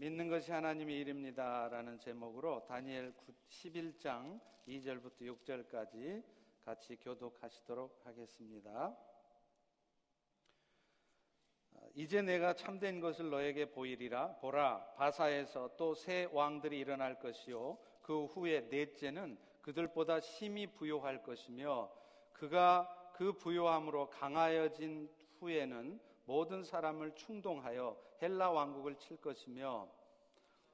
믿는 것이 하나님의 일입니다라는 제목으로 다니엘 11장 2절부터 6절까지 같이 교독하시도록 하겠습니다. 이제 내가 참된 것을 너에게 보이리라. 보라 바사에서 또 새 왕들이 일어날 것이요. 그 후에 넷째는 그들보다 심히 부요할 것이며 그가 그 부요함으로 강하여진 후에는 모든 사람을 충동하여 헬라 왕국을 칠 것이며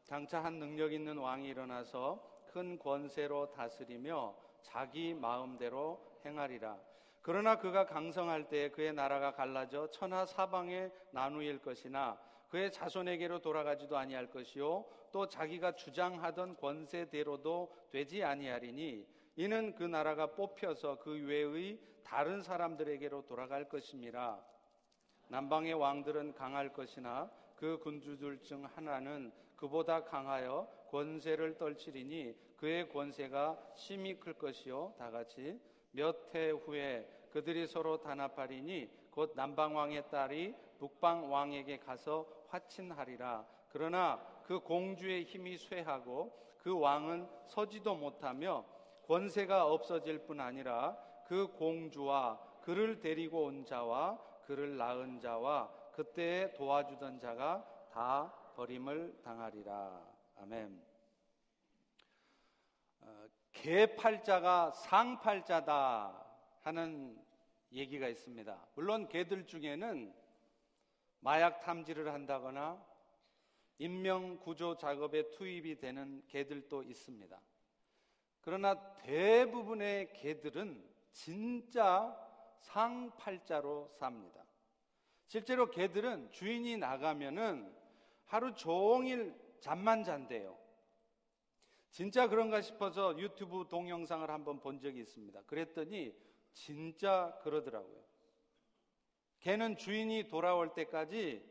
장차 한 능력 있는 왕이 일어나서 큰 권세로 다스리며 자기 마음대로 행하리라. 그러나 그가 강성할 때 그의 나라가 갈라져 천하 사방에 나누일 것이나 그의 자손에게로 돌아가지도 아니할 것이요 또 자기가 주장하던 권세대로도 되지 아니하리니 이는 그 나라가 뽑혀서 그 외의 다른 사람들에게로 돌아갈 것임이라 남방의 왕들은 강할 것이나 그 군주들 중 하나는 그보다 강하여 권세를 떨치리니 그의 권세가 심히 클 것이요. 다 같이 몇 해 후에 그들이 서로 단합하리니 곧 남방 왕의 딸이 북방 왕에게 가서 화친하리라. 그러나 그 공주의 힘이 쇠하고 그 왕은 서지도 못하며 권세가 없어질 뿐 아니라 그 공주와 그를 데리고 온 자와 그를 낳은 자와 그때에 도와주던 자가 다 버림을 당하리라. 아멘. 어, 개팔자가 상팔자다 하는 얘기가 있습니다. 물론 개들 중에는 마약 탐지를 한다거나 인명 구조 작업에 투입이 되는 개들도 있습니다. 그러나 대부분의 개들은 진짜 상팔자로 삽니다. 실제로 개들은 주인이 나가면은 하루 종일 잠만 잔대요. 진짜 그런가 싶어서 유튜브 동영상을 한번 본 적이 있습니다. 그랬더니 진짜 그러더라고요. 개는 주인이 돌아올 때까지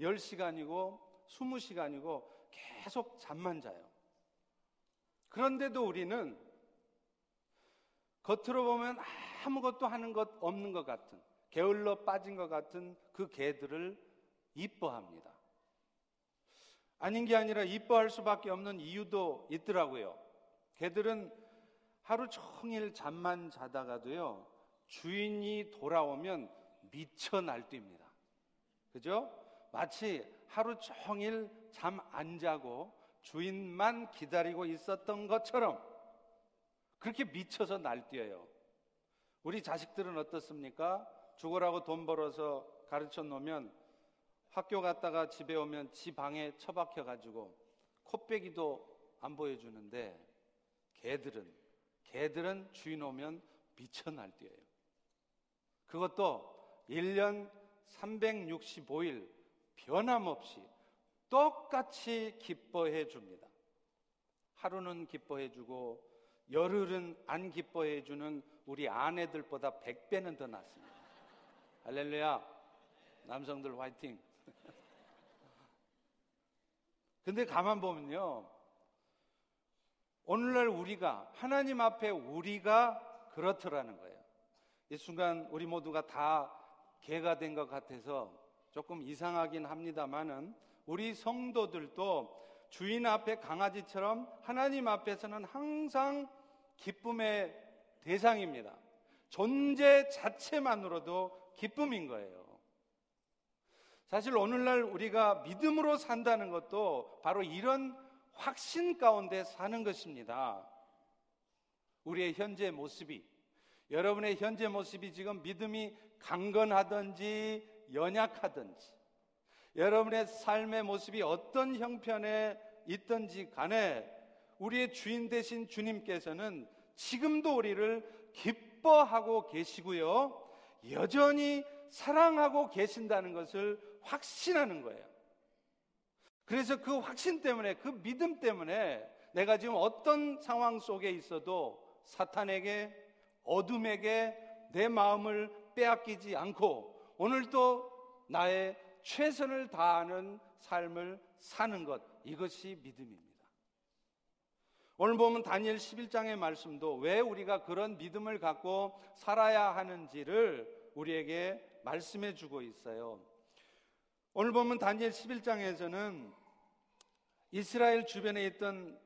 10시간이고 20시간이고 계속 잠만 자요. 그런데도 우리는 겉으로 보면 아무것도 하는 것 없는 것 같은 게을러 빠진 것 같은 그 개들을 이뻐합니다. 아닌 게 아니라 이뻐할 수밖에 없는 이유도 있더라고요. 개들은 하루 종일 잠만 자다가도요, 주인이 돌아오면 미쳐 날뜁니다. 그죠? 마치 하루 종일 잠 안 자고 주인만 기다리고 있었던 것처럼 그렇게 미쳐서 날뛰어요. 우리 자식들은 어떻습니까? 죽으라고 돈 벌어서 가르쳐 놓으면 학교 갔다가 집에 오면 지 방에 처박혀 가지고 코빼기도 안 보여주는데 개들은 개들은 주인 오면 미쳐 날뛰어요. 그것도 1년 365일 변함없이 똑같이 기뻐해 줍니다. 하루는 기뻐해 주고 열흘은 안 기뻐해 주는 우리 아내들보다 100배는 더 낫습니다. 할렐루야. 남성들 화이팅. 근데 가만 보면요. 오늘날 우리가 하나님 앞에 우리가 그렇더라는 거예요. 이 순간 우리 모두가 다 개가 된 것 같아서 조금 이상하긴 합니다만은 우리 성도들도 주인 앞에 강아지처럼 하나님 앞에서는 항상 기쁨의 대상입니다. 존재 자체만으로도 기쁨인 거예요. 사실 오늘날 우리가 믿음으로 산다는 것도 바로 이런 확신 가운데 사는 것입니다. 우리의 현재 모습이, 여러분의 현재 모습이 지금 믿음이 강건하든지 연약하든지, 여러분의 삶의 모습이 어떤 형편에 있든지 간에 우리의 주인 되신 주님께서는 지금도 우리를 기뻐하고 계시고요. 여전히 사랑하고 계신다는 것을 확신하는 거예요. 그래서 그 확신 때문에, 그 믿음 때문에 내가 지금 어떤 상황 속에 있어도 사탄에게, 어둠에게 내 마음을 빼앗기지 않고 오늘도 나의 최선을 다하는 삶을 사는 것, 이것이 믿음입니다. 오늘 보면 다니엘 11장의 말씀도 왜 우리가 그런 믿음을 갖고 살아야 하는지를 우리에게 말씀해 주고 있어요. 오늘 보면 다니엘 11장에서는 이스라엘 주변에 있던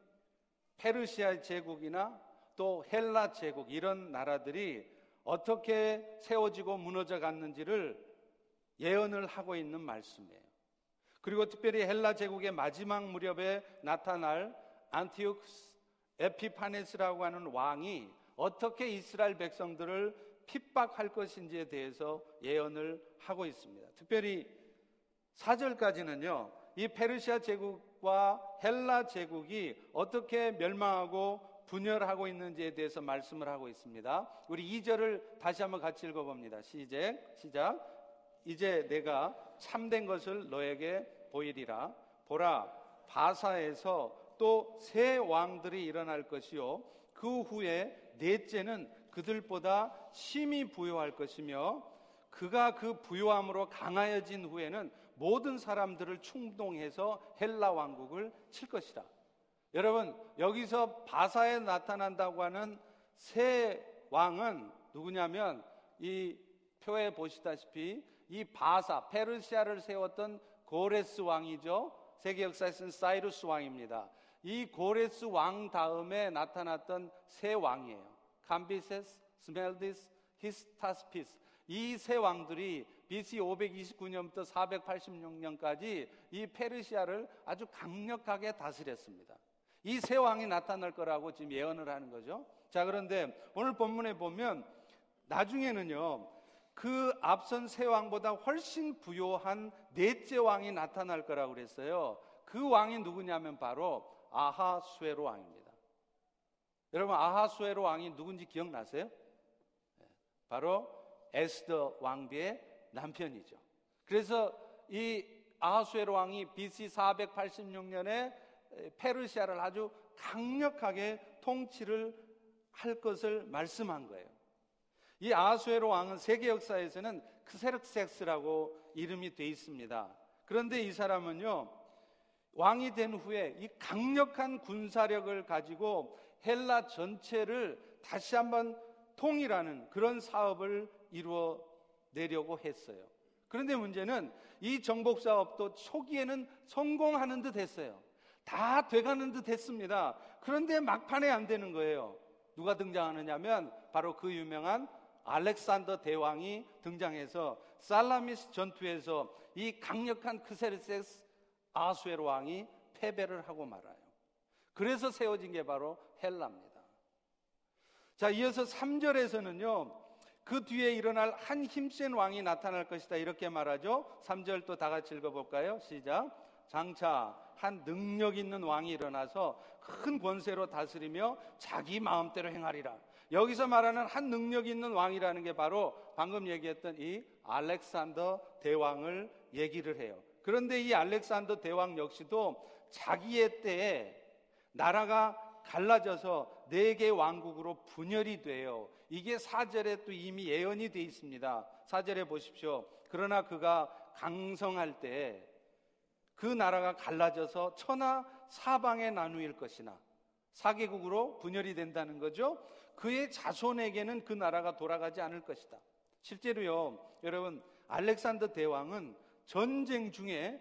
페르시아 제국이나 또 헬라 제국 이런 나라들이 어떻게 세워지고 무너져 갔는지를 예언을 하고 있는 말씀이에요. 그리고 특별히 헬라 제국의 마지막 무렵에 나타날 안티옥스 에피파네스라고 하는 왕이 어떻게 이스라엘 백성들을 핍박할 것인지에 대해서 예언을 하고 있습니다. 특별히 4절까지는요, 이 페르시아 제국과 헬라 제국이 어떻게 멸망하고 분열하고 있는지에 대해서 말씀을 하고 있습니다. 우리 2절을 다시 한번 같이 읽어봅니다. 시작, 시작. 이제 내가 참된 것을 너에게 보이리라. 보라, 바사에서 또 새 왕들이 일어날 것이요. 그 후에 넷째는 그들보다 심히 부여할 것이며 그가 그 부여함으로 강하여진 후에는 모든 사람들을 충동해서 헬라 왕국을 칠 것이다. 여러분, 여기서 바사에 나타난다고 하는 새 왕은 누구냐면 이 표에 보시다시피 이 바사, 페르시아를 세웠던 고레스 왕이죠. 세계 역사에서는 사이루스 왕입니다. 이 고레스 왕 다음에 나타났던 새 왕이에요. 캄비세스, 스멜디스, 히스타스피스. 이 세 왕들이 BC 529년부터 486년까지 이 페르시아를 아주 강력하게 다스렸습니다. 이 세 왕이 나타날 거라고 지금 예언을 하는 거죠. 자, 그런데 오늘 본문에 보면 나중에는요, 그 앞선 세 왕보다 훨씬 부요한 넷째 왕이 나타날 거라고 그랬어요. 그 왕이 누구냐면 바로 아하수에로 왕입니다. 여러분 아하수에로 왕이 누군지 기억나세요? 네, 바로 에스더 왕비의 남편이죠. 그래서 이 아하수에로 왕이 BC 486년에 페르시아를 아주 강력하게 통치를 할 것을 말씀한 거예요. 이 아하수에로 왕은 세계 역사에서는 크세르섹스라고 이름이 돼 있습니다. 그런데 이 사람은요, 왕이 된 후에 이 강력한 군사력을 가지고 헬라 전체를 다시 한번 통일하는 그런 사업을 이루어 내려고 했어요. 그런데 문제는 이 정복 사업도 초기에는 성공하는 듯 했어요. 다 돼가는 듯 했습니다. 그런데 막판에 안 되는 거예요. 누가 등장하느냐면 바로 그 유명한 알렉산더 대왕이 등장해서 살라미스 전투에서 이 강력한 크세르세스 아수에르 왕이 패배를 하고 말아요. 그래서 세워진 게 바로 헬라입니다. 자, 이어서 3절에서는요, 그 뒤에 일어날 한 힘센 왕이 나타날 것이다. 이렇게 말하죠. 3절 또 다 같이 읽어볼까요? 시작. 장차 한 능력 있는 왕이 일어나서 큰 권세로 다스리며 자기 마음대로 행하리라. 여기서 말하는 한 능력 있는 왕이라는 게 바로 방금 얘기했던 이 알렉산더 대왕을 얘기를 해요. 그런데 이 알렉산더 대왕 역시도 자기의 때에 나라가 갈라져서 네 개 왕국으로 분열이 돼요. 이게 사절에 또 이미 예언이 되어 있습니다. 사절에 보십시오. 그러나 그가 강성할 때그 나라가 갈라져서 천하 사방에 나누일 것이나 사개국으로 분열이 된다는 거죠. 그의 자손에게는 그 나라가 돌아가지 않을 것이다. 실제로요, 여러분, 알렉산더 대왕은 전쟁 중에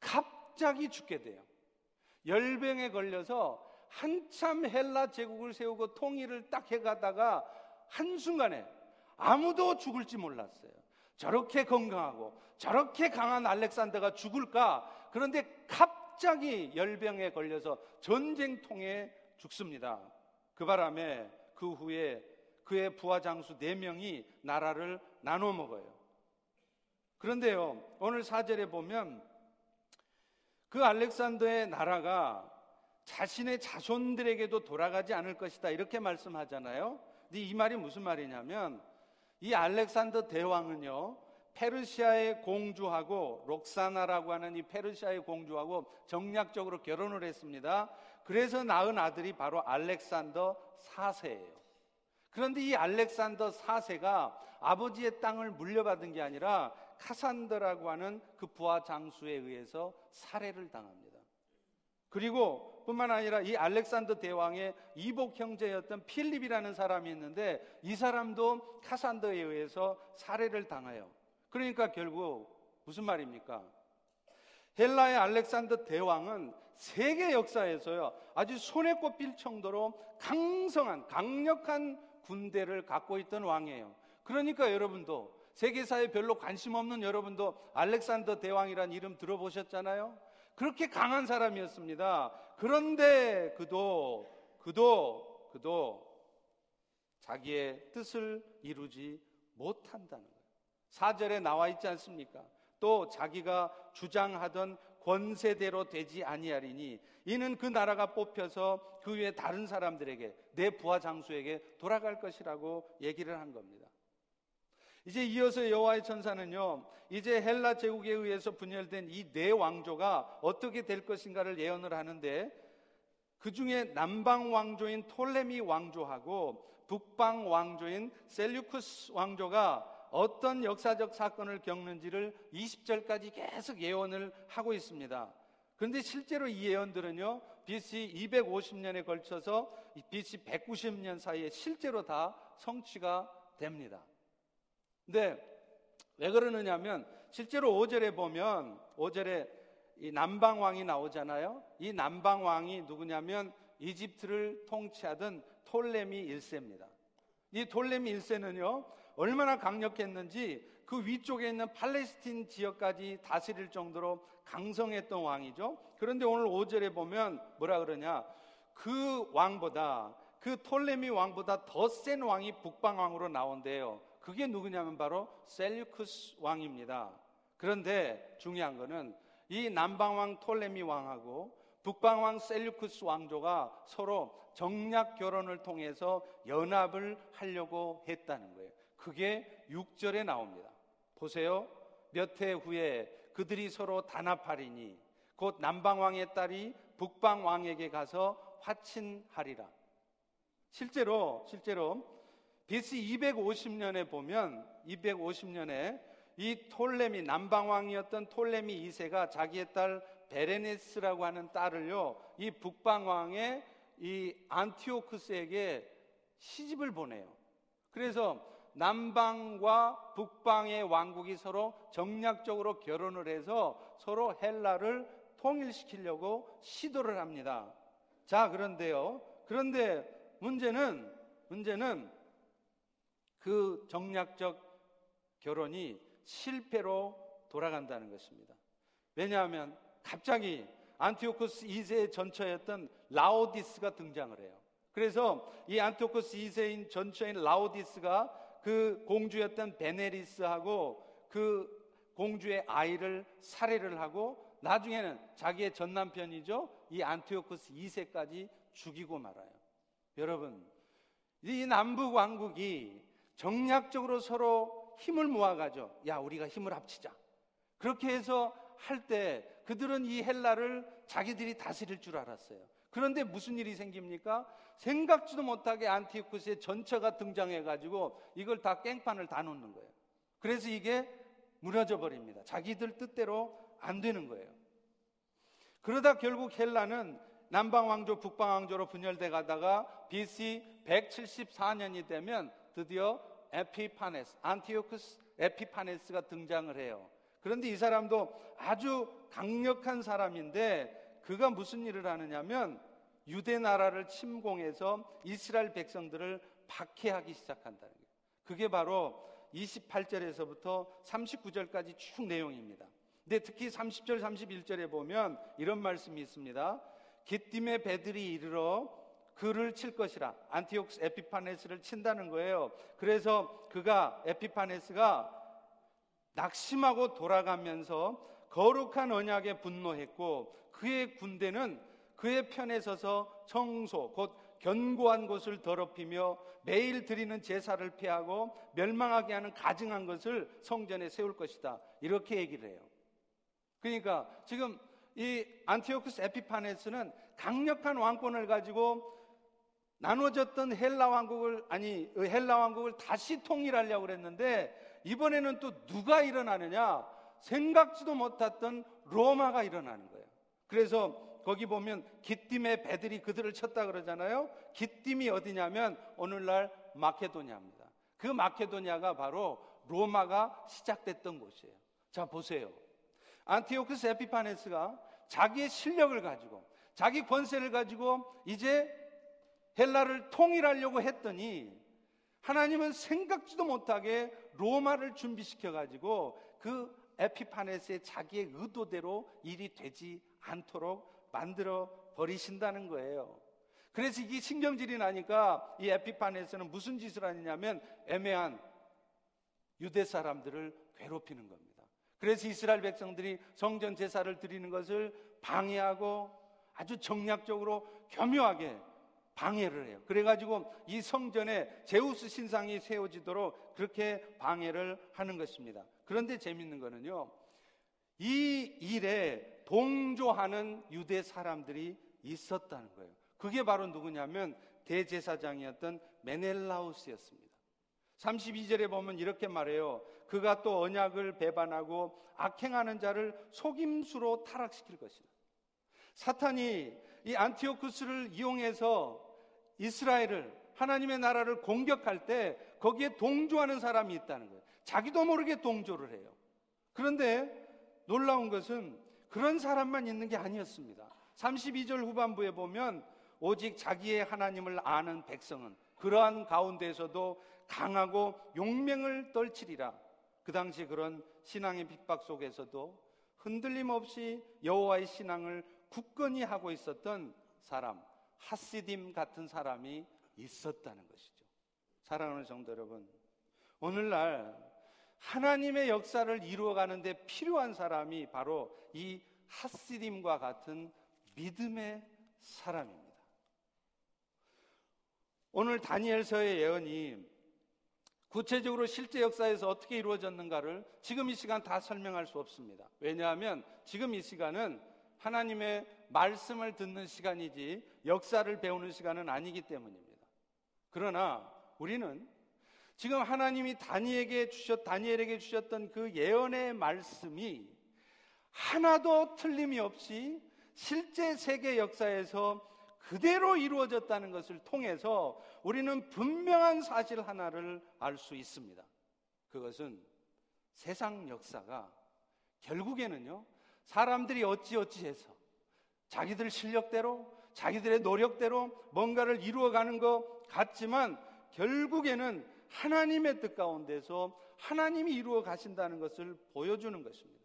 갑자기 죽게 돼요. 열병에 걸려서 한참 헬라 제국을 세우고 통일을 딱 해가다가 한순간에 아무도 죽을지 몰랐어요. 저렇게 건강하고 저렇게 강한 알렉산더가 죽을까? 그런데 갑자기 열병에 걸려서 전쟁통에 죽습니다. 그 바람에 그 후에 그의 부하 장수 4명이 나라를 나눠 먹어요. 그런데요, 오늘 사절에 보면 그 알렉산더의 나라가 자신의 자손들에게도 돌아가지 않을 것이다. 이렇게 말씀하잖아요. 근데 이 말이 무슨 말이냐면 이 알렉산더 대왕은요, 페르시아의 공주하고 록사나라고 하는 이 페르시아의 공주하고 정략적으로 결혼을 했습니다. 그래서 낳은 아들이 바로 알렉산더 4세예요. 그런데 이 알렉산더 4세가 아버지의 땅을 물려받은 게 아니라 카산더라고 하는 그 부하 장수에 의해서 살해를 당합니다. 그리고 뿐만 아니라 이 알렉산더 대왕의 이복 형제였던 필립이라는 사람이 있는데 이 사람도 카산더에 의해서 살해를 당해요. 그러니까 결국 무슨 말입니까? 헬라의 알렉산더 대왕은 세계 역사에서요 아주 손에 꼽힐 정도로 강성한 강력한 군대를 갖고 있던 왕이에요. 그러니까 여러분도 세계사에 별로 관심 없는 여러분도 알렉산더 대왕이란 이름 들어보셨잖아요. 그렇게 강한 사람이었습니다. 그런데 그도 그도 그도 자기의 뜻을 이루지 못한다는 거예요. 사절에 나와 있지 않습니까? 또 자기가 주장하던 권세대로 되지 아니하리니 이는 그 나라가 뽑혀서 그 위에 다른 사람들에게 내 부하 장수에게 돌아갈 것이라고 얘기를 한 겁니다. 이제 이어서 여호와의 천사는요. 이제 헬라 제국에 의해서 분열된 이 네 왕조가 어떻게 될 것인가를 예언을 하는데 그 중에 남방 왕조인 톨레미 왕조하고 북방 왕조인 셀류쿠스 왕조가 어떤 역사적 사건을 겪는지를 20절까지 계속 예언을 하고 있습니다. 그런데 실제로 이 예언들은요, BC 250년에 걸쳐서 BC 190년 사이에 실제로 다 성취가 됩니다. 근데 왜 그러느냐면 실제로 5절에 보면 5절에 이 남방 왕이 나오잖아요. 이 남방 왕이 누구냐면 이집트를 통치하던 톨레미 1세입니다. 이 톨레미 1세는요. 얼마나 강력했는지 그 위쪽에 있는 팔레스틴 지역까지 다스릴 정도로 강성했던 왕이죠. 그런데 오늘 5절에 보면 뭐라 그러냐? 그 왕보다 그 톨레미 왕보다 더 센 왕이 북방 왕으로 나온대요. 그게 누구냐면 바로 셀류쿠스 왕입니다. 그런데 중요한 거는 이 남방 왕 톨레미 왕하고 북방 왕 셀류쿠스 왕조가 서로 정략 결혼을 통해서 연합을 하려고 했다는 거예요. 그게 6절에 나옵니다. 보세요. 몇 해 후에 그들이 서로 단합하리니 곧 남방왕의 딸이 북방왕에게 가서 화친하리라. 실제로 실제로 BC 250년에 보면 250년에 이 톨레미 남방왕이었던 톨레미 2세가 자기의 딸 베레네스라고 하는 딸을요 이 북방왕의 이 안티오크스에게 시집을 보내요. 그래서 남방과 북방의 왕국이 서로 정략적으로 결혼을 해서 서로 헬라를 통일시키려고 시도를 합니다. 자, 그런데요. 그런데 문제는, 문제는 그 정략적 결혼이 실패로 돌아간다는 것입니다. 왜냐하면 갑자기 안티오코스 2세의 전처였던 라오디스가 등장을 해요. 그래서 이 안티오코스 2세인 전처인 라오디스가 그 공주였던 베레니스하고 그 공주의 아이를 살해를 하고 나중에는 자기의 전 남편이죠. 이 안티오코스 2세까지 죽이고 말아요. 여러분, 이 남북 왕국이 정략적으로 서로 힘을 모아가죠. 야, 우리가 힘을 합치자. 그렇게 해서 할 때 그들은 이 헬라를 자기들이 다스릴 줄 알았어요. 그런데 무슨 일이 생깁니까? 생각지도 못하게 안티오쿠스의 전처가 등장해가지고 이걸 다 깽판을 다 놓는 거예요. 그래서 이게 무너져 버립니다. 자기들 뜻대로 안 되는 거예요. 그러다 결국 헬라는 남방 왕조, 북방 왕조로 분열돼 가다가 BC 174년이 되면 드디어 에피파네스, 안티오쿠스 에피파네스가 등장을 해요. 그런데 이 사람도 아주 강력한 사람인데 그가 무슨 일을 하느냐면 유대 나라를 침공해서 이스라엘 백성들을 박해하기 시작한다는 거예요. 그게 바로 28절에서부터 39절까지 쭉 내용입니다. 근데 특히 30절, 31절에 보면 이런 말씀이 있습니다. 기띔의 배들이 이르러 그를 칠 것이라 안티옥스 에피파네스를 친다는 거예요. 그래서 그가 에피파네스가 낙심하고 돌아가면서 거룩한 언약에 분노했고 그의 군대는 그의 편에 서서 청소, 곧 견고한 곳을 더럽히며 매일 드리는 제사를 피하고 멸망하게 하는 가증한 것을 성전에 세울 것이다. 이렇게 얘기를 해요. 그러니까 지금 이 안티오크스 에피파네스는 강력한 왕권을 가지고 나눠졌던 헬라 왕국을 아니 헬라 왕국을 다시 통일하려고 그랬는데 이번에는 또 누가 일어나느냐 생각지도 못했던 로마가 일어나는 거예요. 그래서 거기 보면 기띔의 배들이 그들을 쳤다 그러잖아요. 기띔이 어디냐면 오늘날 마케도니아입니다. 그 마케도니아가 바로 로마가 시작됐던 곳이에요. 자, 보세요. 안티오크스 에피파네스가 자기의 실력을 가지고 자기 권세를 가지고 이제 헬라를 통일하려고 했더니 하나님은 생각지도 못하게 로마를 준비시켜 가지고 그 에피파네스의 자기의 의도대로 일이 되지 않도록 만들어 버리신다는 거예요. 그래서 이게 신경질이 나니까 이 에피파네스는 무슨 짓을 하느냐면 애매한 유대 사람들을 괴롭히는 겁니다. 그래서 이스라엘 백성들이 성전 제사를 드리는 것을 방해하고 아주 정략적으로 교묘하게 방해를 해요. 그래가지고 이 성전에 제우스 신상이 세워지도록 그렇게 방해를 하는 것입니다. 그런데 재밌는 거는요, 이 일에 동조하는 유대 사람들이 있었다는 거예요. 그게 바로 누구냐면 대제사장이었던 메넬라우스였습니다. 32절에 보면 이렇게 말해요. 그가 또 언약을 배반하고 악행하는 자를 속임수로 타락시킬 것이다. 사탄이 이 안티오쿠스를 이용해서 이스라엘을 하나님의 나라를 공격할 때 거기에 동조하는 사람이 있다는 거예요. 자기도 모르게 동조를 해요. 그런데 놀라운 것은 그런 사람만 있는 게 아니었습니다. 32절 후반부에 보면 오직 자기의 하나님을 아는 백성은 그러한 가운데서도 강하고 용맹을 떨치리라. 그 당시 그런 신앙의 핍박 속에서도 흔들림 없이 여호와의 신앙을 굳건히 하고 있었던 사람, 하시딤 같은 사람이 있었다는 것이죠. 사랑하는 성도 여러분, 오늘날 하나님의 역사를 이루어가는데 필요한 사람이 바로 이 하시딤과 같은 믿음의 사람입니다. 오늘 다니엘서의 예언이 구체적으로 실제 역사에서 어떻게 이루어졌는가를 지금 이 시간 다 설명할 수 없습니다. 왜냐하면 지금 이 시간은 하나님의 말씀을 듣는 시간이지 역사를 배우는 시간은 아니기 때문입니다. 그러나 우리는 지금 하나님이 다니엘에게 주셨 다니엘에게 주셨던 그 예언의 말씀이 하나도 틀림이 없이 실제 세계 역사에서 그대로 이루어졌다는 것을 통해서 우리는 분명한 사실 하나를 알 수 있습니다. 그것은 세상 역사가 결국에는요, 사람들이 어찌어찌 해서 자기들 실력대로, 자기들의 노력대로 뭔가를 이루어가는 것 같지만 결국에는 하나님의 뜻 가운데서 하나님이 이루어 가신다는 것을 보여주는 것입니다.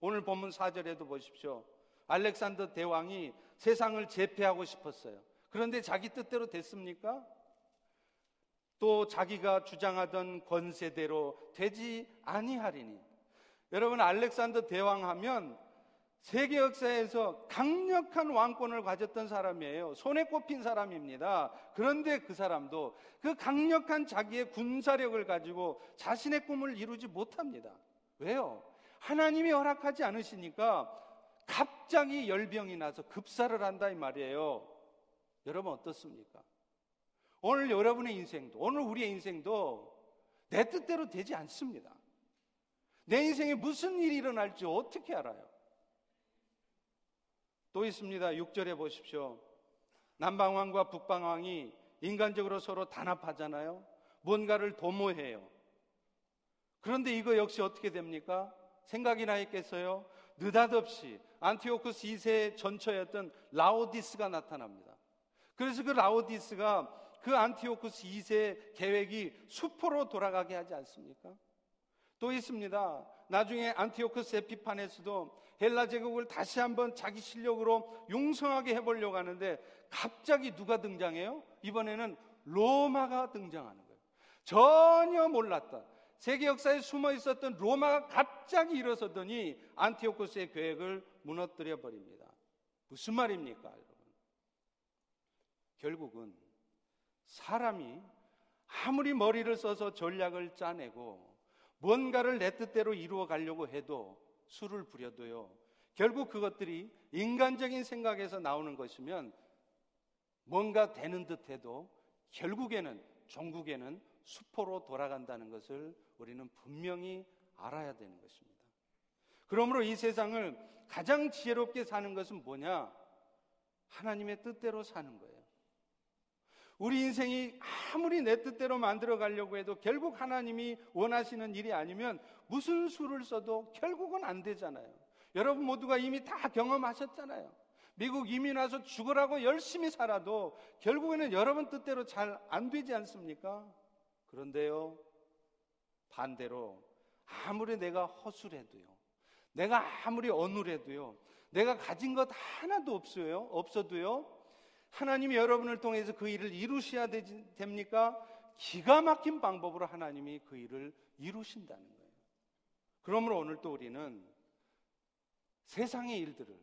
오늘 본문 4절에도 보십시오. 알렉산더 대왕이 세상을 제패하고 싶었어요. 그런데 자기 뜻대로 됐습니까? 또 자기가 주장하던 권세대로 되지 아니하리니. 여러분 알렉산더 대왕 하면 세계 역사에서 강력한 왕권을 가졌던 사람이에요. 손에 꼽힌 사람입니다. 그런데 그 사람도 그 강력한 자기의 군사력을 가지고 자신의 꿈을 이루지 못합니다. 왜요? 하나님이 허락하지 않으시니까 갑자기 열병이 나서 급사를 한다 이 말이에요. 여러분 어떻습니까? 오늘 여러분의 인생도 오늘 우리의 인생도 내 뜻대로 되지 않습니다. 내 인생에 무슨 일이 일어날지 어떻게 알아요? 또 있습니다. 6절에 보십시오. 남방왕과 북방왕이 인간적으로 서로 단합하잖아요. 뭔가를 도모해요. 그런데 이거 역시 어떻게 됩니까? 생각이 나 있겠어요? 느닷없이 안티오쿠스 2세의 전처였던 라오디스가 나타납니다. 그래서 그 라오디스가 그 안티오쿠스 2세 계획이 수포로 돌아가게 하지 않습니까? 또 있습니다. 나중에 안티오쿠스 에피파네스도 헬라 제국을 다시 한번 자기 실력으로 융성하게 해보려고 하는데 갑자기 누가 등장해요? 이번에는 로마가 등장하는 거예요. 전혀 몰랐던 세계 역사에 숨어 있었던 로마가 갑자기 일어서더니 안티오코스의 계획을 무너뜨려 버립니다. 무슨 말입니까, 여러분? 결국은 사람이 아무리 머리를 써서 전략을 짜내고 뭔가를 내 뜻대로 이루어 가려고 해도 술을 부려도요. 결국 그것들이 인간적인 생각에서 나오는 것이면 뭔가 되는 듯 해도 결국에는 종국에는 수포로 돌아간다는 것을 우리는 분명히 알아야 되는 것입니다. 그러므로 이 세상을 가장 지혜롭게 사는 것은 뭐냐? 하나님의 뜻대로 사는 거예요. 우리 인생이 아무리 내 뜻대로 만들어 가려고 해도 결국 하나님이 원하시는 일이 아니면 무슨 수를 써도 결국은 안 되잖아요. 여러분 모두가 이미 다 경험하셨잖아요. 미국 이민 와서 죽으라고 열심히 살아도 결국에는 여러분 뜻대로 잘 안 되지 않습니까? 그런데요, 반대로 아무리 내가 허술해도요, 내가 아무리 어눌해도요, 내가 가진 것 하나도 없어요. 없어도요. 하나님이 여러분을 통해서 그 일을 이루셔야 되지, 됩니까? 기가 막힌 방법으로 하나님이 그 일을 이루신다는 거예요. 그러므로 오늘 또 우리는 세상의 일들을,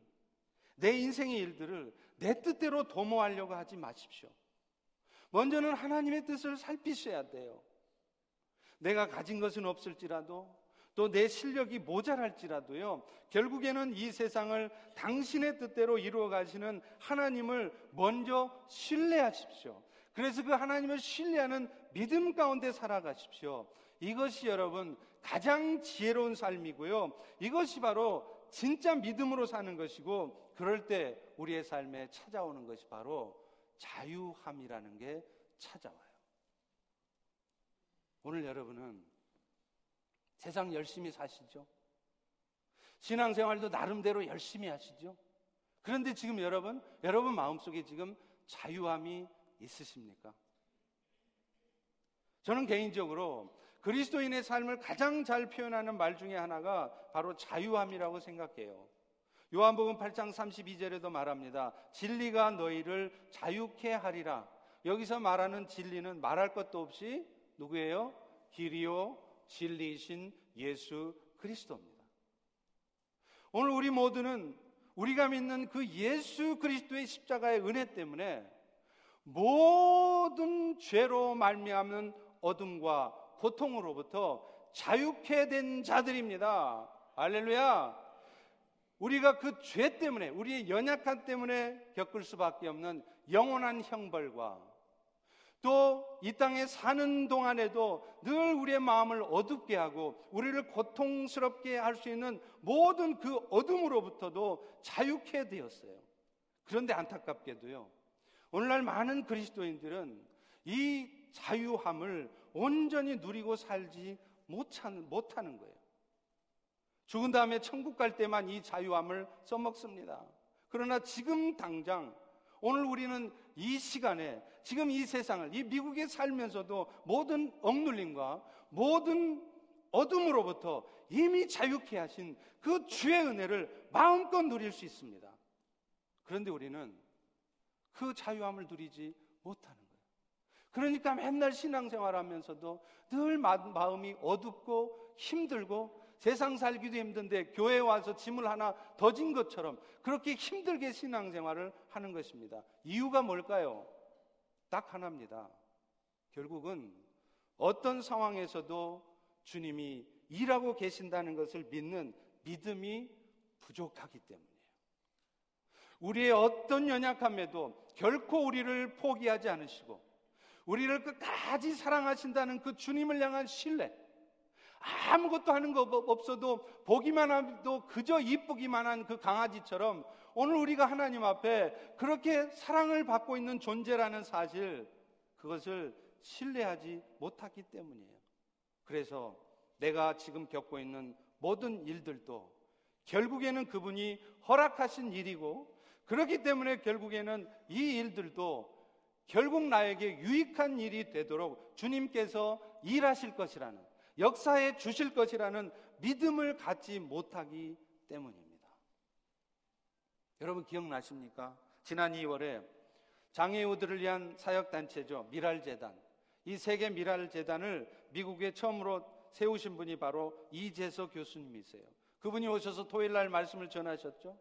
내 인생의 일들을 내 뜻대로 도모하려고 하지 마십시오. 먼저는 하나님의 뜻을 살피셔야 돼요. 내가 가진 것은 없을지라도 또 내 실력이 모자랄지라도요, 결국에는 이 세상을 당신의 뜻대로 이루어 가시는 하나님을 먼저 신뢰하십시오. 그래서 그 하나님을 신뢰하는 믿음 가운데 살아가십시오. 이것이 여러분 가장 지혜로운 삶이고요. 이것이 바로 진짜 믿음으로 사는 것이고, 그럴 때 우리의 삶에 찾아오는 것이 바로 자유함이라는 게 찾아와요. 오늘 여러분은 세상 열심히 사시죠. 신앙생활도 나름대로 열심히 하시죠. 그런데 지금 여러분, 여러분 마음속에 지금 자유함이 있으십니까? 저는 개인적으로 그리스도인의 삶을 가장 잘 표현하는 말 중에 하나가 바로 자유함이라고 생각해요. 요한복음 8장 32절에도 말합니다. 진리가 너희를 자유케 하리라. 여기서 말하는 진리는 말할 것도 없이 누구예요? 길이요, 진리이신 예수 그리스도입니다. 오늘 우리 모두는 우리가 믿는 그 예수 그리스도의 십자가의 은혜 때문에 모든 죄로 말미암는 어둠과 고통으로부터 자유케 된 자들입니다. 알렐루야. 우리가 그 죄 때문에 우리의 연약함 때문에 겪을 수밖에 없는 영원한 형벌과 또 이 땅에 사는 동안에도 늘 우리의 마음을 어둡게 하고 우리를 고통스럽게 할 수 있는 모든 그 어둠으로부터도 자유케 되었어요. 그런데 안타깝게도요. 오늘날 많은 그리스도인들은 이 자유함을 온전히 누리고 살지 못하는 거예요. 죽은 다음에 천국 갈 때만 이 자유함을 써먹습니다. 그러나 지금 당장 오늘 우리는 이 시간에 지금 이 세상을 이 미국에 살면서도 모든 억눌림과 모든 어둠으로부터 이미 자유케 하신 그 주의 은혜를 마음껏 누릴 수 있습니다. 그런데 우리는 그 자유함을 누리지 못하는. 그러니까 맨날 신앙생활 하면서도 늘 마음이 어둡고 힘들고 세상 살기도 힘든데 교회 와서 짐을 하나 더 진 것처럼 그렇게 힘들게 신앙생활을 하는 것입니다. 이유가 뭘까요? 딱 하나입니다. 결국은 어떤 상황에서도 주님이 일하고 계신다는 것을 믿는 믿음이 부족하기 때문이에요. 우리의 어떤 연약함에도 결코 우리를 포기하지 않으시고 우리를 끝까지 사랑하신다는 그 주님을 향한 신뢰, 아무것도 하는 거 없어도 보기만 해도 그저 이쁘기만 한 그 강아지처럼 오늘 우리가 하나님 앞에 그렇게 사랑을 받고 있는 존재라는 사실 그것을 신뢰하지 못하기 때문이에요. 그래서 내가 지금 겪고 있는 모든 일들도 결국에는 그분이 허락하신 일이고 그렇기 때문에 결국에는 이 일들도 결국 나에게 유익한 일이 되도록 주님께서 일하실 것이라는 역사에 주실 것이라는 믿음을 갖지 못하기 때문입니다. 여러분 기억나십니까? 지난 2월에 장애우들을 위한 사역단체죠. 미랄재단. 이 세계 미랄재단을 미국에 처음으로 세우신 분이 바로 이재서 교수님이세요. 그분이 오셔서 토요일 날 말씀을 전하셨죠.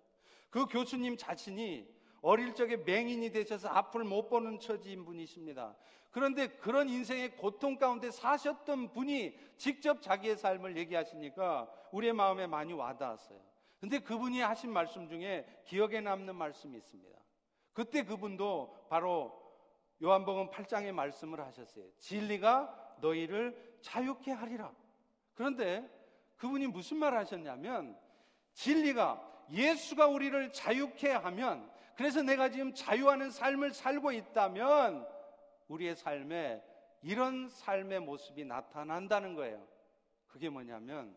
그 교수님 자신이 어릴 적에 맹인이 되셔서 앞을 못 보는 처지인 분이십니다. 그런데 그런 인생의 고통 가운데 사셨던 분이 직접 자기의 삶을 얘기하시니까 우리의 마음에 많이 와닿았어요. 근데 그분이 하신 말씀 중에 기억에 남는 말씀이 있습니다. 그때 그분도 바로 요한복음 8장의 말씀을 하셨어요. 진리가 너희를 자유케 하리라. 그런데 그분이 무슨 말을 하셨냐면 진리가 예수가 우리를 자유케 하면 그래서 내가 지금 자유하는 삶을 살고 있다면 우리의 삶에 이런 삶의 모습이 나타난다는 거예요. 그게 뭐냐면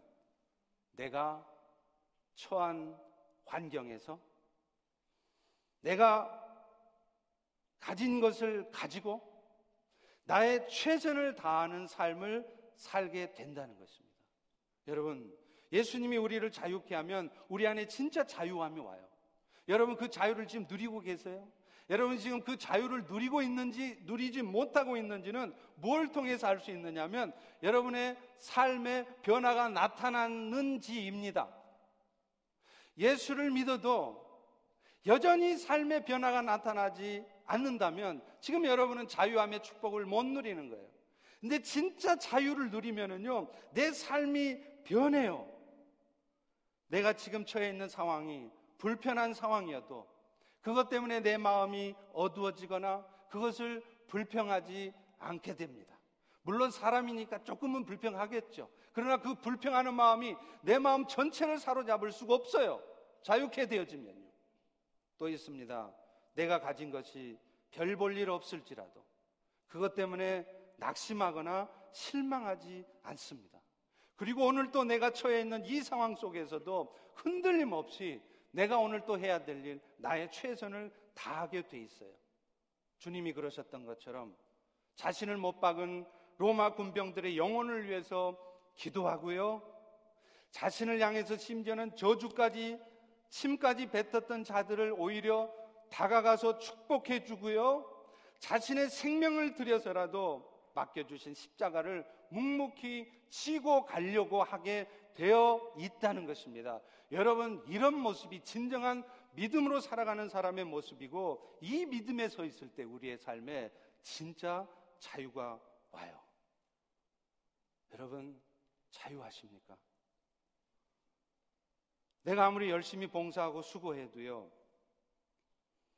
내가 처한 환경에서 내가 가진 것을 가지고 나의 최선을 다하는 삶을 살게 된다는 것입니다. 여러분, 예수님이 우리를 자유케 하면 우리 안에 진짜 자유함이 와요. 여러분, 그 자유를 지금 누리고 계세요? 여러분, 지금 그 자유를 누리고 있는지, 누리지 못하고 있는지는 뭘 통해서 알 수 있느냐면 여러분의 삶의 변화가 나타나는지입니다. 예수를 믿어도 여전히 삶의 변화가 나타나지 않는다면 지금 여러분은 자유함의 축복을 못 누리는 거예요. 근데 진짜 자유를 누리면은요, 내 삶이 변해요. 내가 지금 처해 있는 상황이 불편한 상황이어도 그것 때문에 내 마음이 어두워지거나 그것을 불평하지 않게 됩니다. 물론 사람이니까 조금은 불평하겠죠. 그러나 그 불평하는 마음이 내 마음 전체를 사로잡을 수가 없어요. 자유케 되어지면요. 또 있습니다. 내가 가진 것이 별 볼 일 없을지라도 그것 때문에 낙심하거나 실망하지 않습니다. 그리고 오늘 또 내가 처해 있는 이 상황 속에서도 흔들림 없이 내가 오늘 또 해야 될 일, 나의 최선을 다하게 돼 있어요. 주님이 그러셨던 것처럼 자신을 못 박은 로마 군병들의 영혼을 위해서 기도하고요. 자신을 향해서 심지어는 저주까지 침까지 뱉었던 자들을 오히려 다가가서 축복해 주고요. 자신의 생명을 들여서라도 맡겨주신 십자가를 묵묵히 치고 가려고 하게 되어 있다는 것입니다. 여러분, 이런 모습이 진정한 믿음으로 살아가는 사람의 모습이고, 이 믿음에 서 있을 때 우리의 삶에 진짜 자유가 와요. 여러분, 자유하십니까? 내가 아무리 열심히 봉사하고 수고해도요,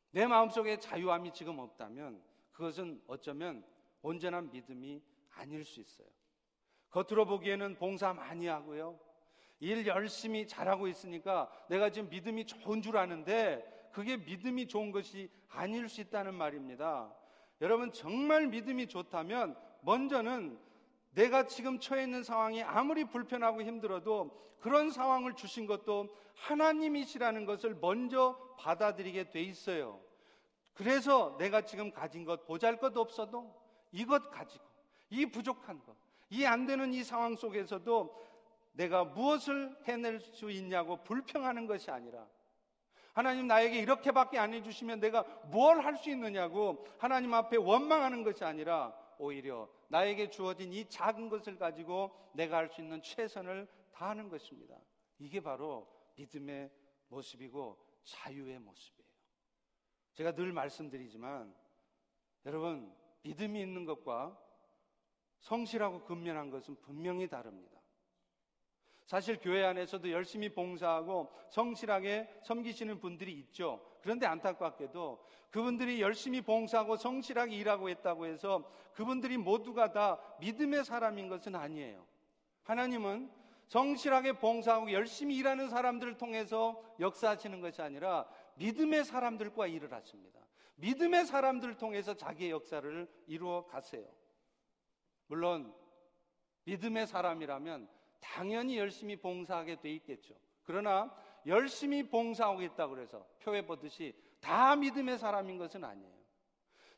내 마음속에 자유함이 지금 없다면 그것은 어쩌면 온전한 믿음이 아닐 수 있어요. 겉으로 보기에는 봉사 많이 하고요. 일 열심히 잘하고 있으니까 내가 지금 믿음이 좋은 줄 아는데 그게 믿음이 좋은 것이 아닐 수 있다는 말입니다. 여러분 정말 믿음이 좋다면 먼저는 내가 지금 처해 있는 상황이 아무리 불편하고 힘들어도 그런 상황을 주신 것도 하나님이시라는 것을 먼저 받아들이게 돼 있어요. 그래서 내가 지금 가진 것 보잘 것 없어도 이것 가지고 이 부족한 것, 이 안 되는 이 상황 속에서도 내가 무엇을 해낼 수 있냐고 불평하는 것이 아니라 하나님 나에게 이렇게밖에 안 해주시면 내가 뭘 할 수 있느냐고 하나님 앞에 원망하는 것이 아니라 오히려 나에게 주어진 이 작은 것을 가지고 내가 할 수 있는 최선을 다하는 것입니다. 이게 바로 믿음의 모습이고 자유의 모습이에요. 제가 늘 말씀드리지만 여러분 믿음이 있는 것과 성실하고 근면한 것은 분명히 다릅니다. 사실 교회 안에서도 열심히 봉사하고 성실하게 섬기시는 분들이 있죠. 그런데 안타깝게도 그분들이 열심히 봉사하고 성실하게 일하고 했다고 해서 그분들이 모두가 다 믿음의 사람인 것은 아니에요. 하나님은 성실하게 봉사하고 열심히 일하는 사람들을 통해서 역사하시는 것이 아니라 믿음의 사람들과 일을 하십니다. 믿음의 사람들을 통해서 자기의 역사를 이루어 가세요. 물론 믿음의 사람이라면 당연히 열심히 봉사하게 돼 있겠죠. 그러나 열심히 봉사하고 있다고 해서 표해 보듯이 다 믿음의 사람인 것은 아니에요.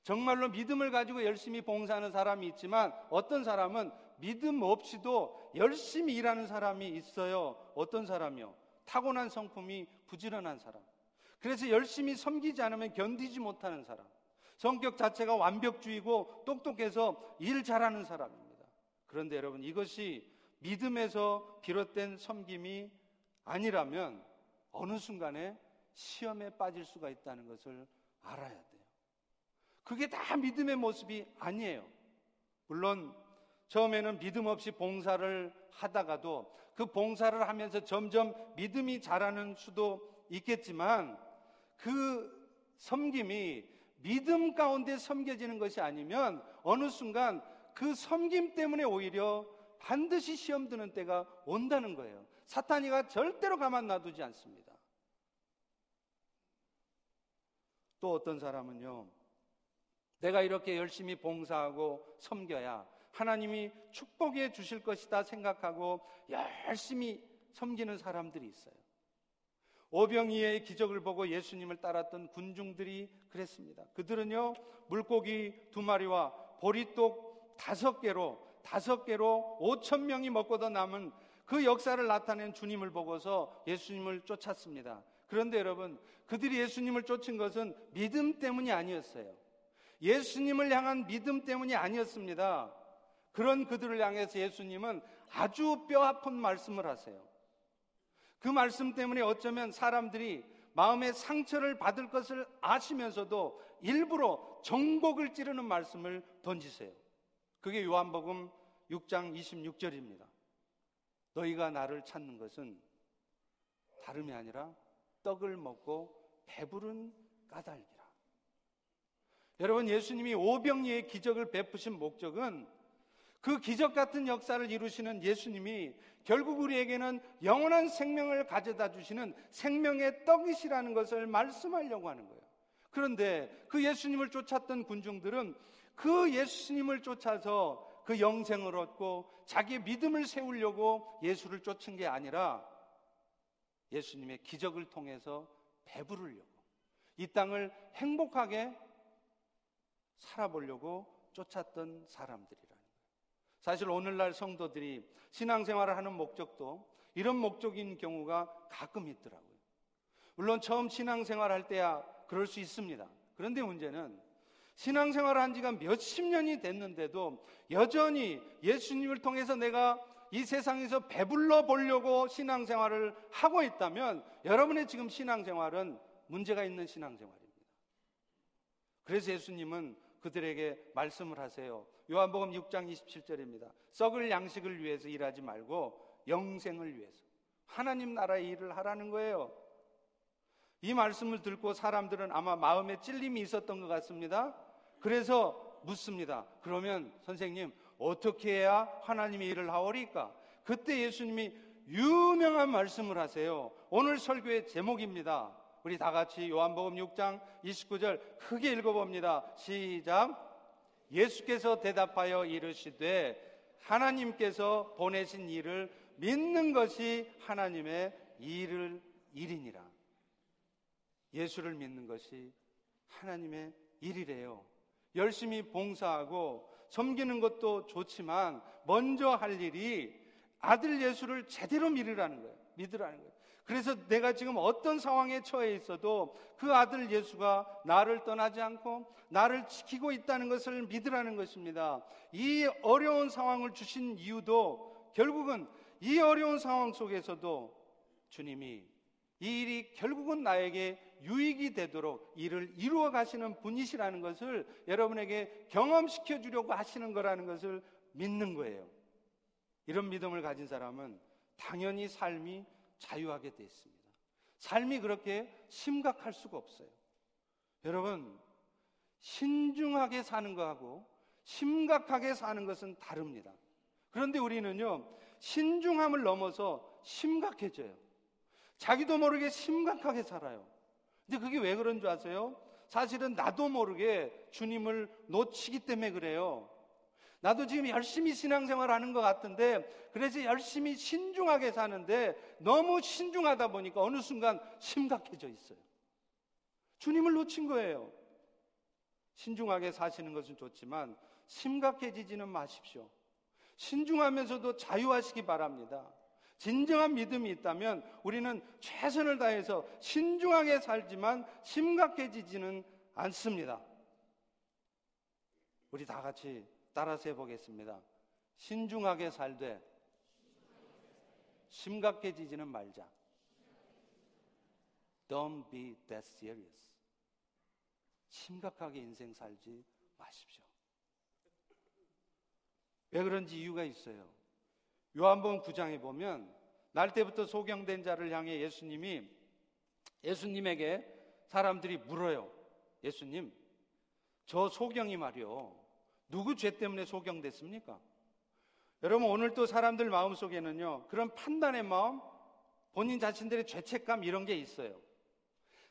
정말로 믿음을 가지고 열심히 봉사하는 사람이 있지만 어떤 사람은 믿음 없이도 열심히 일하는 사람이 있어요. 어떤 사람이요? 타고난 성품이 부지런한 사람. 그래서 열심히 섬기지 않으면 견디지 못하는 사람. 성격 자체가 완벽주의고 똑똑해서 일 잘하는 사람입니다. 그런데 여러분 이것이 믿음에서 비롯된 섬김이 아니라면 어느 순간에 시험에 빠질 수가 있다는 것을 알아야 돼요. 그게 다 믿음의 모습이 아니에요. 물론 처음에는 믿음 없이 봉사를 하다가도 그 봉사를 하면서 점점 믿음이 자라는 수도 있겠지만 그 섬김이 믿음 가운데 섬겨지는 것이 아니면 어느 순간 그 섬김 때문에 오히려 반드시 시험 드는 때가 온다는 거예요. 사탄이가 절대로 가만 놔두지 않습니다. 또 어떤 사람은요, 내가 이렇게 열심히 봉사하고 섬겨야 하나님이 축복해 주실 것이다 생각하고 열심히 섬기는 사람들이 있어요. 오병이의 기적을 보고 예수님을 따랐던 군중들이 그랬습니다. 그들은요, 물고기 두 마리와 보리떡 다섯 개로, 다섯 개로 오천 명이 먹고도 남은 그 역사를 나타낸 주님을 보고서 예수님을 쫓았습니다. 그런데 여러분, 그들이 예수님을 쫓은 것은 믿음 때문이 아니었어요. 예수님을 향한 믿음 때문이 아니었습니다. 그런 그들을 향해서 예수님은 아주 뼈 아픈 말씀을 하세요. 그 말씀 때문에 어쩌면 사람들이 마음의 상처를 받을 것을 아시면서도 일부러 정복을 찌르는 말씀을 던지세요. 그게 요한복음 6장 26절입니다. 너희가 나를 찾는 것은 다름이 아니라 떡을 먹고 배부른 까닭이라. 여러분, 예수님이 오병이의 기적을 베푸신 목적은 그 기적 같은 역사를 이루시는 예수님이 결국 우리에게는 영원한 생명을 가져다 주시는 생명의 떡이시라는 것을 말씀하려고 하는 거예요. 그런데 그 예수님을 쫓았던 군중들은 그 예수님을 쫓아서 그 영생을 얻고 자기의 믿음을 세우려고 예수를 쫓은 게 아니라 예수님의 기적을 통해서 배부르려고 이 땅을 행복하게 살아보려고 쫓았던 사람들이라는 거예요. 사실 오늘날 성도들이 신앙생활을 하는 목적도 이런 목적인 경우가 가끔 있더라고요. 물론 처음 신앙생활 할 때야 그럴 수 있습니다. 그런데 문제는 신앙생활 한 지가 몇십 년이 됐는데도 여전히 예수님을 통해서 내가 이 세상에서 배불러 보려고 신앙생활을 하고 있다면 여러분의 지금 신앙생활은 문제가 있는 신앙생활입니다. 그래서 예수님은 그들에게 말씀을 하세요. 요한복음 6장 27절입니다. 썩을 양식을 위해서 일하지 말고 영생을 위해서 하나님 나라의 일을 하라는 거예요. 이 말씀을 듣고 사람들은 아마 마음에 찔림이 있었던 것 같습니다. 그래서 묻습니다. 그러면 선생님, 어떻게 해야 하나님의 일을 하오리까? 그때 예수님이 유명한 말씀을 하세요. 오늘 설교의 제목입니다. 우리 다 같이 요한복음 6장 29절 크게 읽어봅니다. 시작. 예수께서 대답하여 이르시되 하나님께서 보내신 일을 믿는 것이 하나님의 일을 일이니라. 예수를 믿는 것이 하나님의 일이래요. 열심히 봉사하고 섬기는 것도 좋지만 먼저 할 일이 아들 예수를 제대로 믿으라는 거예요. 믿으라는 거예요. 그래서 내가 지금 어떤 상황에 처해 있어도 그 아들 예수가 나를 떠나지 않고 나를 지키고 있다는 것을 믿으라는 것입니다. 이 어려운 상황을 주신 이유도 결국은 이 어려운 상황 속에서도 주님이 이 일이 결국은 나에게 유익이 되도록 일을 이루어 가시는 분이시라는 것을 여러분에게 경험시켜 주려고 하시는 거라는 것을 믿는 거예요. 이런 믿음을 가진 사람은 당연히 삶이 자유하게 되어 있습니다. 삶이 그렇게 심각할 수가 없어요. 여러분, 신중하게 사는 것하고 심각하게 사는 것은 다릅니다. 그런데 우리는요, 신중함을 넘어서 심각해져요. 자기도 모르게 심각하게 살아요. 근데 그게 왜 그런 줄 아세요? 사실은 나도 모르게 주님을 놓치기 때문에 그래요. 나도 지금 열심히 신앙생활 하는 것 같은데, 그래서 열심히 신중하게 사는데, 너무 신중하다 보니까 어느 순간 심각해져 있어요. 주님을 놓친 거예요. 신중하게 사시는 것은 좋지만, 심각해지지는 마십시오. 신중하면서도 자유하시기 바랍니다. 진정한 믿음이 있다면 우리는 최선을 다해서 신중하게 살지만 심각해지지는 않습니다. 우리 다 같이 따라서 해보겠습니다. 신중하게 살되 심각해지지는 말자. Don't be that serious. 심각하게 인생 살지 마십시오. 왜 그런지 이유가 있어요. 요한복음 9장에 보면 날 때부터 소경된 자를 향해 예수님이 예수님에게 사람들이 물어요. 예수님, 저 소경이 말이요. 누구 죄 때문에 소경됐습니까? 여러분, 오늘 또 사람들 마음 속에는요, 그런 판단의 마음, 본인 자신들의 죄책감 이런 게 있어요.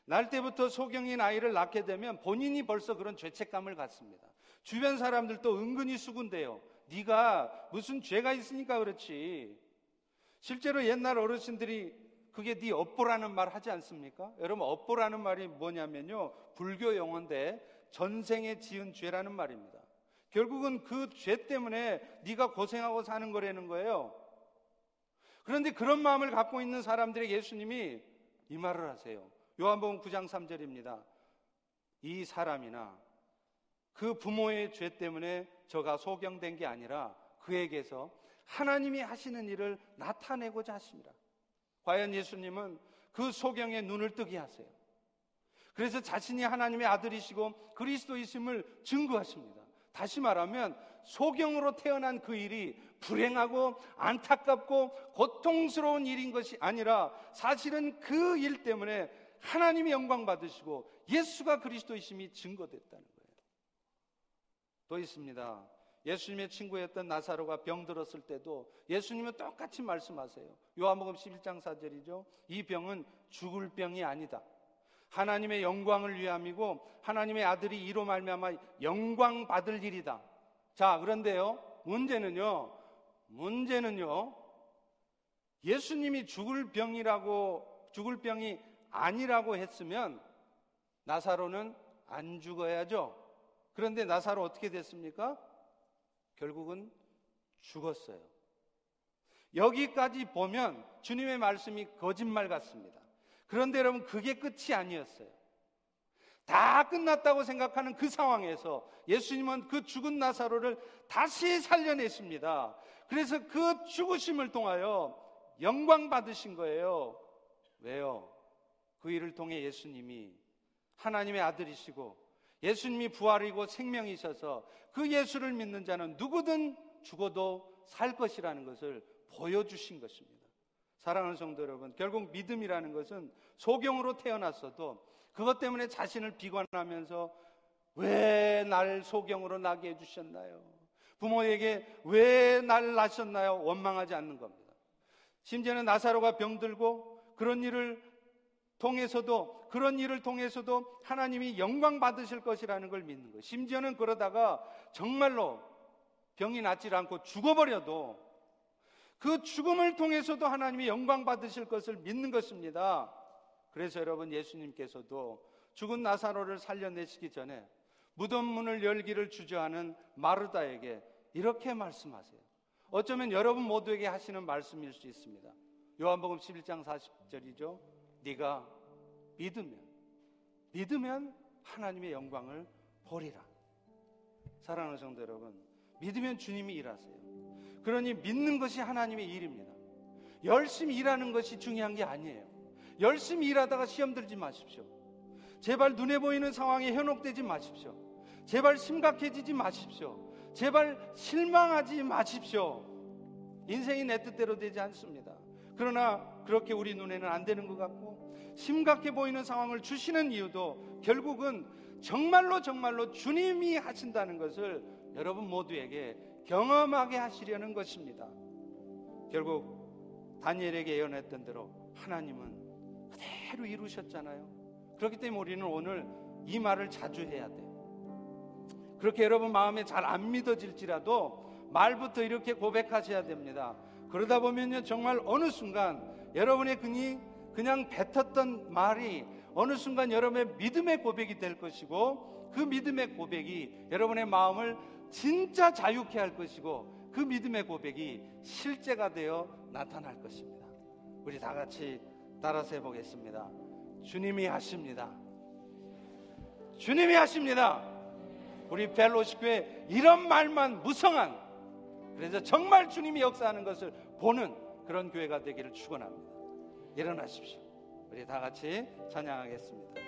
날 때부터 소경인 아이를 낳게 되면 본인이 벌써 그런 죄책감을 갖습니다. 주변 사람들도 은근히 수군대요. 네가 무슨 죄가 있으니까 그렇지. 실제로 옛날 어르신들이 그게 네 업보라는 말 하지 않습니까? 여러분 업보라는 말이 뭐냐면요. 불교 용어인데 전생에 지은 죄라는 말입니다. 결국은 그 죄 때문에 네가 고생하고 사는 거라는 거예요. 그런데 그런 마음을 갖고 있는 사람들에게 예수님이 이 말을 하세요. 요한복음 9장 3절입니다. 이 사람이나 그 부모의 죄 때문에 저가 소경된 게 아니라 그에게서 하나님이 하시는 일을 나타내고자 하십니다. 과연 예수님은 그 소경의 눈을 뜨게 하세요. 그래서 자신이 하나님의 아들이시고 그리스도이심을 증거하십니다. 다시 말하면 소경으로 태어난 그 일이 불행하고 안타깝고 고통스러운 일인 것이 아니라 사실은 그 일 때문에 하나님이 영광 받으시고 예수가 그리스도이심이 증거됐다는. 또 있습니다. 예수님의 친구였던 나사로가 병들었을 때도 예수님은 똑같이 말씀하세요. 요한복음 11장 4절이죠. 이 병은 죽을 병이 아니다. 하나님의 영광을 위함이고 하나님의 아들이 이로 말미암아 영광 받을 일이다. 자, 그런데요. 문제는요. 문제는요. 예수님이 죽을 병이라고 죽을 병이 아니라고 했으면 나사로는 안 죽어야죠. 그런데 나사로 어떻게 됐습니까? 결국은 죽었어요. 여기까지 보면 주님의 말씀이 거짓말 같습니다. 그런데 여러분 그게 끝이 아니었어요. 다 끝났다고 생각하는 그 상황에서 예수님은 그 죽은 나사로를 다시 살려내십니다. 그래서 그 죽으심을 통하여 영광 받으신 거예요. 왜요? 그 일을 통해 예수님이 하나님의 아들이시고 예수님이 부활이고 생명이셔서 그 예수를 믿는 자는 누구든 죽어도 살 것이라는 것을 보여주신 것입니다. 사랑하는 성도 여러분, 결국 믿음이라는 것은 소경으로 태어났어도 그것 때문에 자신을 비관하면서 왜 날 소경으로 나게 해주셨나요? 부모에게 왜 날 낳으셨나요? 원망하지 않는 겁니다. 심지어는 나사로가 병들고 그런 일을 통해서도 그런 일을 통해서도 하나님이 영광 받으실 것이라는 걸 믿는 거예요. 심지어는 그러다가 정말로 병이 낫질 않고 죽어버려도 그 죽음을 통해서도 하나님이 영광 받으실 것을 믿는 것입니다. 그래서 여러분 예수님께서도 죽은 나사로를 살려내시기 전에 무덤 문을 열기를 주저하는 마르다에게 이렇게 말씀하세요. 어쩌면 여러분 모두에게 하시는 말씀일 수 있습니다. 요한복음 11장 40절이죠. 네가 믿으면 믿으면 하나님의 영광을 보리라. 사랑하는 성도 여러분, 믿으면 주님이 일하세요. 그러니 믿는 것이 하나님의 일입니다. 열심히 일하는 것이 중요한 게 아니에요. 열심히 일하다가 시험 들지 마십시오. 제발 눈에 보이는 상황에 현혹되지 마십시오. 제발 심각해지지 마십시오. 제발 실망하지 마십시오. 인생이 내 뜻대로 되지 않습니다. 그러나 그렇게 우리 눈에는 안 되는 것 같고 심각해 보이는 상황을 주시는 이유도 결국은 정말로 정말로 주님이 하신다는 것을 여러분 모두에게 경험하게 하시려는 것입니다. 결국 다니엘에게 예언했던 대로 하나님은 그대로 이루셨잖아요. 그렇기 때문에 우리는 오늘 이 말을 자주 해야 돼요. 그렇게 여러분 마음에 잘 안 믿어질지라도 말부터 이렇게 고백하셔야 됩니다. 그러다 보면요, 정말 어느 순간 여러분의 그니 그냥 뱉었던 말이 어느 순간 여러분의 믿음의 고백이 될 것이고 그 믿음의 고백이 여러분의 마음을 진짜 자유케 할 것이고 그 믿음의 고백이 실제가 되어 나타날 것입니다. 우리 다 같이 따라서 해보겠습니다. 주님이 하십니다. 주님이 하십니다. 우리 벨로시 교회 이런 말만 무성한 그래서 정말 주님이 역사하는 것을 보는 그런 교회가 되기를 축원합니다. 일어나십시오. 우리 다 같이 찬양하겠습니다.